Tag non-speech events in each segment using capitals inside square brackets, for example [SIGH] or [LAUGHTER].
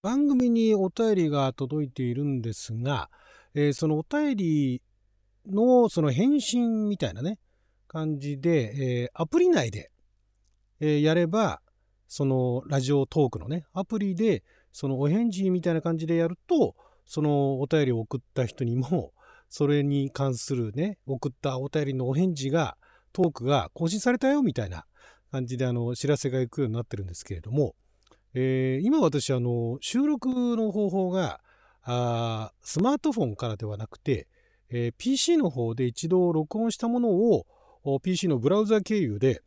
番組にお便りが届いているんですが、えー、そのお便りのその返信みたいなね、感じで、えー、アプリ内で、えー、やれば、そのラジオトークのね、アプリで、そのお返事みたいな感じでやると、そのお便りを送った人にも、それに関するね、送ったお便りのお返事が、トークが更新されたよみたいな感じであの知らせが行くようになってるんですけれども、えー、今私あの収録の方法があスマートフォンからではなくて、えー、PC の方で一度録音したものを PC のブラウザ経由で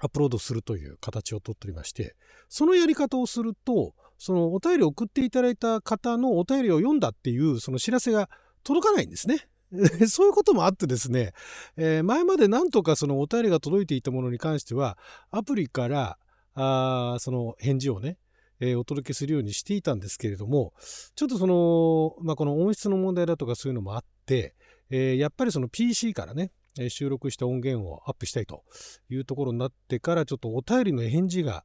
アップロードするという形をとっておりましてそのやり方をするとそのお便りを送っていただいた方のお便りを読んだっていうその知らせが届かないんですね。[LAUGHS] そういうこともあってですね、えー、前までなんとかそのお便りが届いていたものに関してはアプリからあその返事をね、えー、お届けするようにしていたんですけれどもちょっとその、まあ、この音質の問題だとかそういうのもあって、えー、やっぱりその PC からね収録した音源をアップしたいというところになってからちょっとお便りの返事が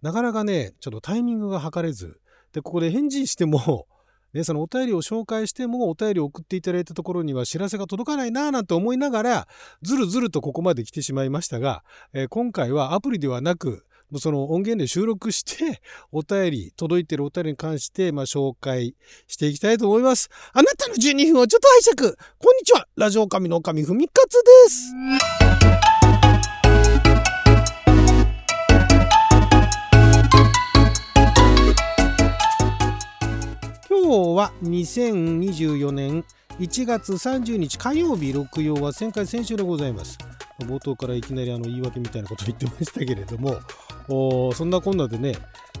なかなかねちょっとタイミングが測れずでここで返事してもね、そのお便りを紹介してもお便りを送っていただいたところには知らせが届かないなぁなんて思いながらずるずるとここまで来てしまいましたが、えー、今回はアプリではなくその音源で収録して [LAUGHS] お便り届いてるお便りに関してまあ紹介していきたいと思います。あなたの12分をちょっと拝借。こんにちは。ラジオ神の神ふみかつです。今日は2024年1月30日火曜日6曜は旋回先週でございます。冒頭からいきなりあの言い訳みたいなこと言ってましたけれどもそんなこんなでね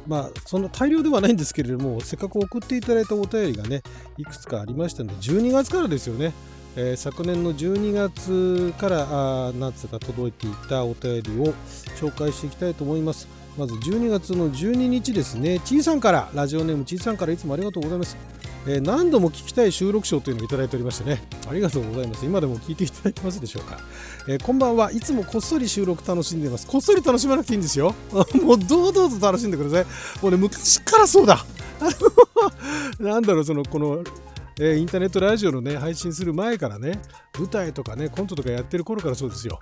まあそんな大量ではないんですけれどもせっかく送っていただいたお便りがねいくつかありましたので12月からですよね、えー、昨年の12月からあ夏が届いていたお便りを紹介していきたいと思います。まず12月の12日ですね。ちいさんからラジオネームちいさんからいつもありがとうございます。え、何度も聞きたい収録賞というのをいただいておりましてね。ありがとうございます。今でも聞いていただいてますでしょうか、えー、こんばんは。いつもこっそり収録楽しんでます。こっそり楽しまなくていいんですよ。[LAUGHS] もう堂々と楽しんでください。もうね昔からそうだ。[LAUGHS] なんだろうそのこのえー、インターネットラジオのね配信する前からね舞台とかねコントとかやってる頃からそうですよ。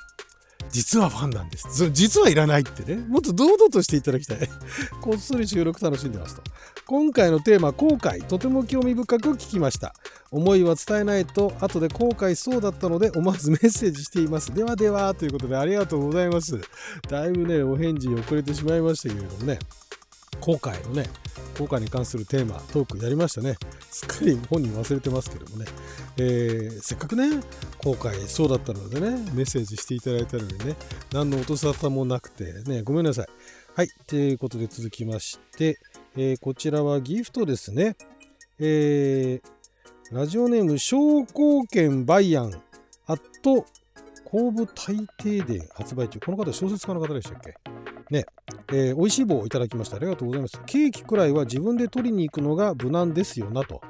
実はファンなんです。実はいらないってね。もっと堂々としていただきたい。[LAUGHS] こっそり収録楽しんでますと。今回のテーマ、後悔。とても興味深く聞きました。思いは伝えないと、後で後悔そうだったので、思わず [LAUGHS] メッセージしています。ではでは、ということでありがとうございます。だいぶね、お返事遅れてしまいましたけれどもね。後悔のね、後悔に関するテーマ、トークやりましたね。すっかり本人忘れてますけどもね。えー、せっかくね、後悔そうだったのでね、メッセージしていただいたのにね、何の音沙汰もなくてね、ごめんなさい。はい、ということで続きまして、えー、こちらはギフトですね。えー、ラジオネーム、商工券バイアン、アット、後部大停電発売中。この方、小説家の方でしたっけ？ね、えー、美味しい棒をいただきました。ありがとうございます。ケーキくらいは自分で取りに行くのが無難ですよなと。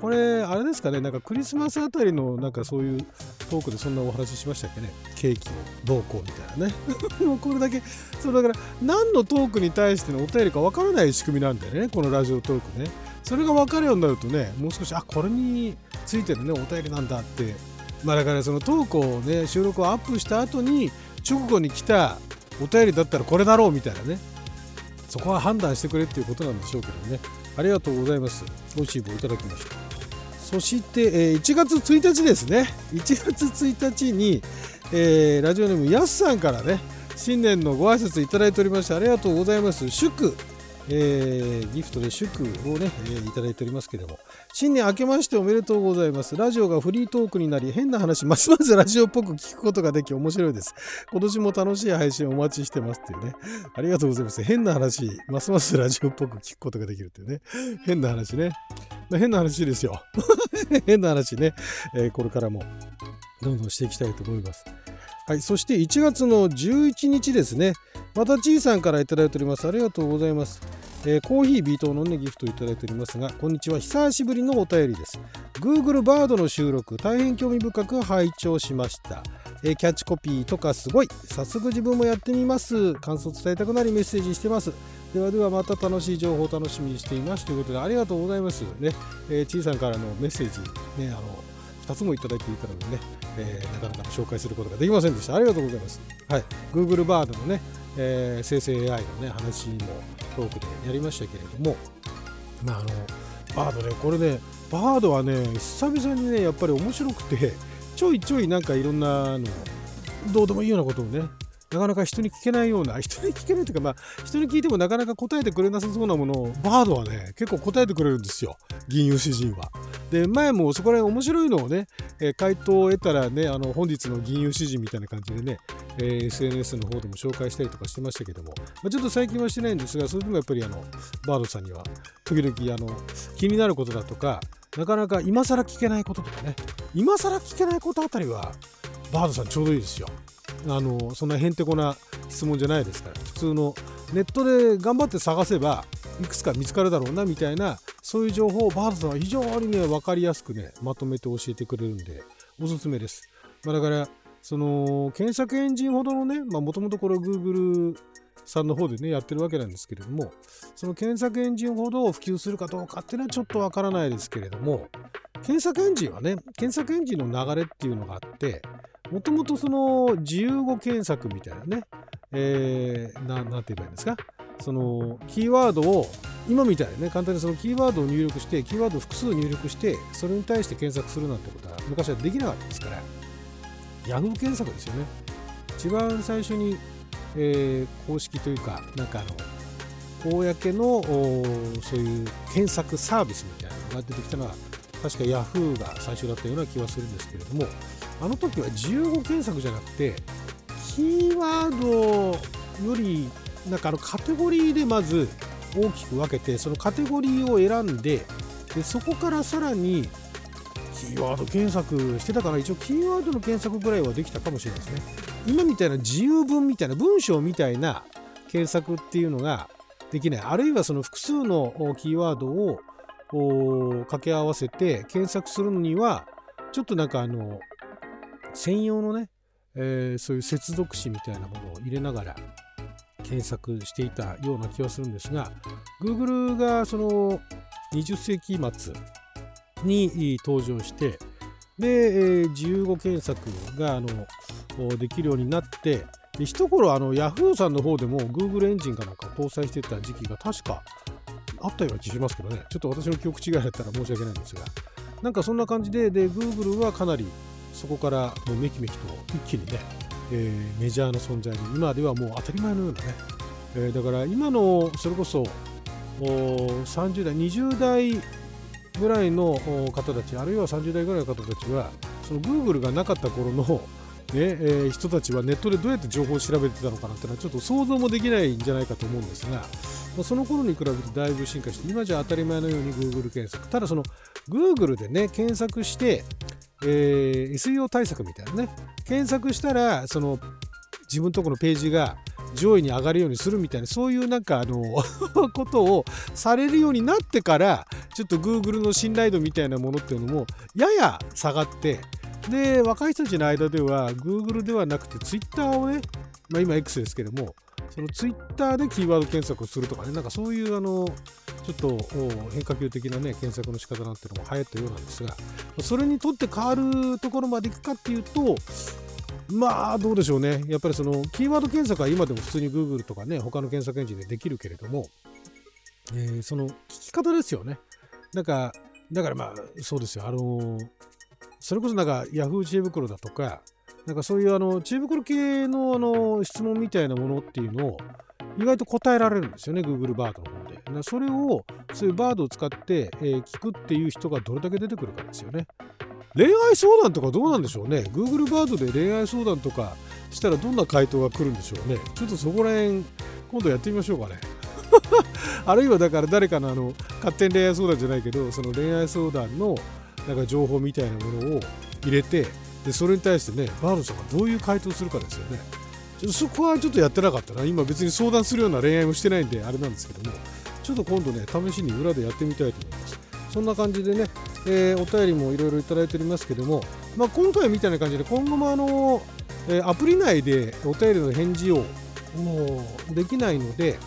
これ、あれですかね、なんかクリスマスあたりのなんかそういうトークでそんなお話ししましたっけね。ケーキのどうこうみたいなね。[LAUGHS] もうこれだけ、そうだから何のトークに対してのお便りかわからない仕組みなんだよね、このラジオトークね。それが分かるようになるとね、もう少し、あ、これについてるね、お便りなんだって。まあだからそのトークをね、収録をアップした後に、直後に来たお便りだったらこれだろうみたいなねそこは判断してくれっていうことなんでしょうけどねありがとうございます美味しい棒いただきましたそして、えー、1月1日ですね1月1日に、えー、ラジオネームやすさんからね新年のご挨拶いただいておりましてありがとうございます祝えー、ギフトで祝をね、えー、いただいておりますけれども、新年明けましておめでとうございます。ラジオがフリートークになり、変な話、ますますラジオっぽく聞くことができ、面白いです。今年も楽しい配信お待ちしてますっていうね。ありがとうございます。変な話、ますますラジオっぽく聞くことができるっていうね。変な話ね。[LAUGHS] 変な話ですよ。[LAUGHS] 変な話ね、えー、これからもどんどんしていきたいと思います。はい、そして1月の11日ですね。またちいさんから頂いております。ありがとうございます。えー、コーヒー微糖のねギフトいただいておりますが、こんにちは。久しぶりのお便りです。Google バードの収録、大変興味深く拝聴しました。えー、キャッチコピーとかすごい。早速自分もやってみます。感想伝えたくなりメッセージしてます。ではではまた楽しい情報を楽しみにしていますということでありがとうございます。ね、えー、ちいさんからのメッセージ、ね、あの2つもいただいていたのでね、えー、なかなか紹介することができませんでした。ありがとうございます。はい、Google バードのね、えー、生成 AI のね、話もトークでやりましたけれども、まああの、バードね、これね、バードはね、久々にね、やっぱり面白くて、ちょいちょいなんかいろんなの、どうでもいいようなことをね、なかなか人に聞けないような、[LAUGHS] 人に聞けないというか、まあ、人に聞いてもなかなか答えてくれなさそうなものを、バードはね、結構答えてくれるんですよ、銀融詩人は。で、前もそこら辺面白いのをね、えー、回答を得たらね、あの、本日の銀融詩人みたいな感じでね、えー、SNS の方でも紹介したりとかしてましたけども、まあ、ちょっと最近はしてないんですが、それでもやっぱりあの、バードさんには、時々あの、気になることだとか、なかなか今更聞けないこととかね、今更聞けないことあたりは、バードさんちょうどいいですよ。あのそんなへんてこな質問じゃないですから。普通のネットで頑張って探せばいくつか見つかるだろうなみたいなそういう情報をバードさんは非常にね分かりやすくねまとめて教えてくれるんでおすすめです、まあ、だからその検索エンジンほどのねもともとこれ Google さんの方でねやってるわけなんですけれどもその検索エンジンほど普及するかどうかっていうのはちょっとわからないですけれども検索エンジンはね検索エンジンの流れっていうのがあってもともとその自由語検索みたいなね、えー、ななんて言えばいいんですか、そのキーワードを、今みたいにね、簡単にそのキーワードを入力して、キーワードを複数入力して、それに対して検索するなんてことは昔はできなかったですから、Yahoo 検索ですよね。一番最初に、えー、公式というか、なんかあの、公のそういう検索サービスみたいなのが出てきたのは、確か Yahoo が最初だったような気はするんですけれども、あの時は15検索じゃなくてキーワードよりなんかあのカテゴリーでまず大きく分けてそのカテゴリーを選んででそこからさらにキーワード検索してたから一応キーワードの検索ぐらいはできたかもしれないですね。今みたいな自由文みたいな文章みたいな検索っていうのができない。あるいはその複数のキーワードを掛け合わせて検索するのにはちょっとなんかあの専用のね、えー、そういう接続詞みたいなものを入れながら検索していたような気はするんですが Google がその20世紀末に登場してで、えー、自由語検索があのできるようになって一頃あの Yahoo さんの方でも Google エンジンかなんか搭載してた時期が確かあったような気しますけどね。ちょっと私の記憶違いだったら申し訳ないんですがなんかそんな感じでで Google はかなりそこからもうめきめきと一気にね、えー、メジャーな存在に今ではもう当たり前のようなね、えー、だから今のそれこそ30代20代ぐらいの方たちあるいは30代ぐらいの方たちはその Google がなかった頃のねえー、人たちはネットでどうやって情報を調べてたのかなっていうのはちょっと想像もできないんじゃないかと思うんですが、ま、その頃に比べてだいぶ進化して今じゃ当たり前のように Google 検索ただその Google でね検索してえー、SEO 対策みたいなね。検索したらその自分のとこのページが上位に上がるようにするみたいなそういうなんかあの [LAUGHS] ことをされるようになってからちょっと Google の信頼度みたいなものっていうのもやや下がってで若い人たちの間では Google ではなくて Twitter をね、まあ、今 X ですけどもその Twitter でキーワード検索をするとかねなんかそういうあのちょっと変化球的なね検索の仕方なんていうのも流行ったようなんですがそれにとって変わるところまでいくかっていうとまあどうでしょうね。やっぱりそのキーワード検索は今でも普通に Google とかね他の検索エンジンでできるけれども、えー、その聞き方ですよね。なんかだからまあそうですよ。あのー、それこそなんか Yahoo! 知恵袋だとかなんかそういうあの知恵袋系のあの質問みたいなものっていうのを意外と答えられるんですよね、Google バードの方。それを、そういうバードを使って、えー、聞くっていう人がどれだけ出てくるかですよね。恋愛相談とかどうなんでしょうね。Google バードで恋愛相談とかしたらどんな回答が来るんでしょうね。ちょっとそこら辺、今度やってみましょうかね。[LAUGHS] あるいはだから誰かのあの勝手に恋愛相談じゃないけど、その恋愛相談のなんか情報みたいなものを入れて、でそれに対してね、バードさんがどういう回答するかですよね。そこはちょっとやってなかったな。今別に相談するような恋愛もしてないんであれなんですけども、ちょっと今度ね、試しに裏でやってみたいと思います。そんな感じでね、えー、お便りもいろいろいただいておりますけども、まあ、今回みたいな感じで今後もあの、えー、アプリ内でお便りの返事をもうできないので、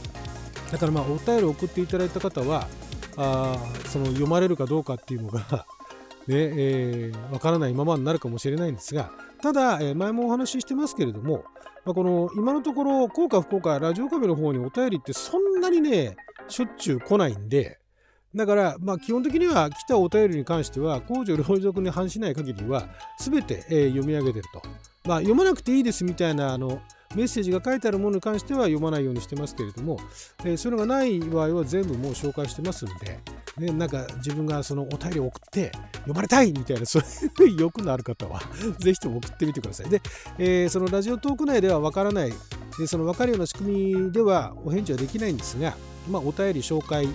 だからまあお便り送っていただいた方はあその読まれるかどうかっていうのが [LAUGHS] ねえー、分からないままになるかもしれないんですがただ、えー、前もお話ししてますけれども、まあ、この今のところ効果不効果ラジオカメの方にお便りってそんなにねしょっちゅう来ないんでだから、まあ、基本的には来たお便りに関しては、公序良俗に反しない限りは、すべて、えー、読み上げてると。まあ、読まなくていいですみたいなあのメッセージが書いてあるものに関しては読まないようにしてますけれども、えー、それがない場合は全部もう紹介してますんで、ね、なんか自分がそのお便りを送って読まれたいみたいなそういう [LAUGHS] 欲のある方はぜひとも送ってみてください。で、えー、そのラジオトーク内ではわからないでその分かるような仕組みではお返事はできないんですが、まあ、お便り紹介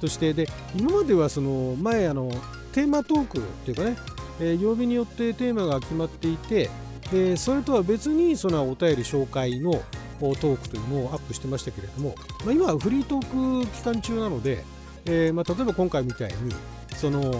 としてで今まではその前あのテーマトークっていうかね、えー、曜日によってテーマが決まっていてでそれとは別にそのお便り紹介のトークというのをアップしてましたけれども、まあ、今はフリートーク期間中なので、えー、まあ、例えば今回みたいにその、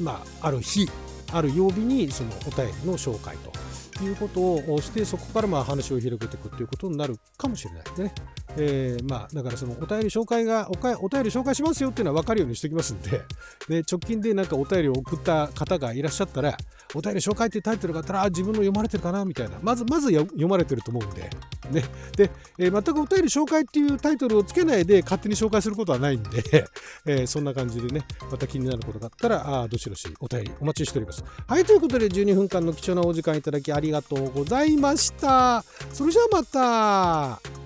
まあ、ある日ある曜日にそのお便りの紹介ということをしてそこからまあ話を広げていくということになるかもしれないですね。えー、まあだからそのお便り紹介がおかお便り紹介しますよっていうのは分かるようにしておきますんで [LAUGHS] で直近でなんかお便りを送った方がいらっしゃったらお便り紹介っていうタイトルがあったら自分の読まれてるかなみたいな。まずまず読まれてると思うんで。ね。で、えー、全くお便り紹介っていうタイトルをつけないで勝手に紹介することはないんで、[LAUGHS] えー、そんな感じでねまた気になることがあったらあどしどしお便りお待ちしております。はいということで12分間の貴重なお時間いただきありがとうございました。それじゃあまた。